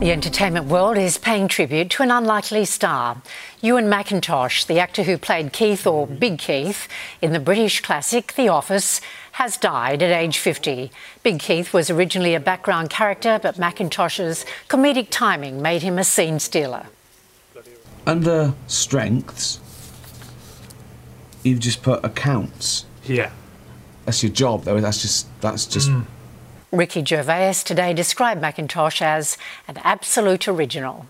The entertainment world is paying tribute to an unlikely star. Ewen Macintosh, the actor who played Keith or Big Keith in the British classic The Office, has died at age 50. Big Keith was originally a background character, but Macintosh's comedic timing made him a scene stealer. Under strengths, you've just put accounts. Yeah. That's your job, though. That's just that's just. Mm. Ricky Gervais today described Macintosh as an absolute original.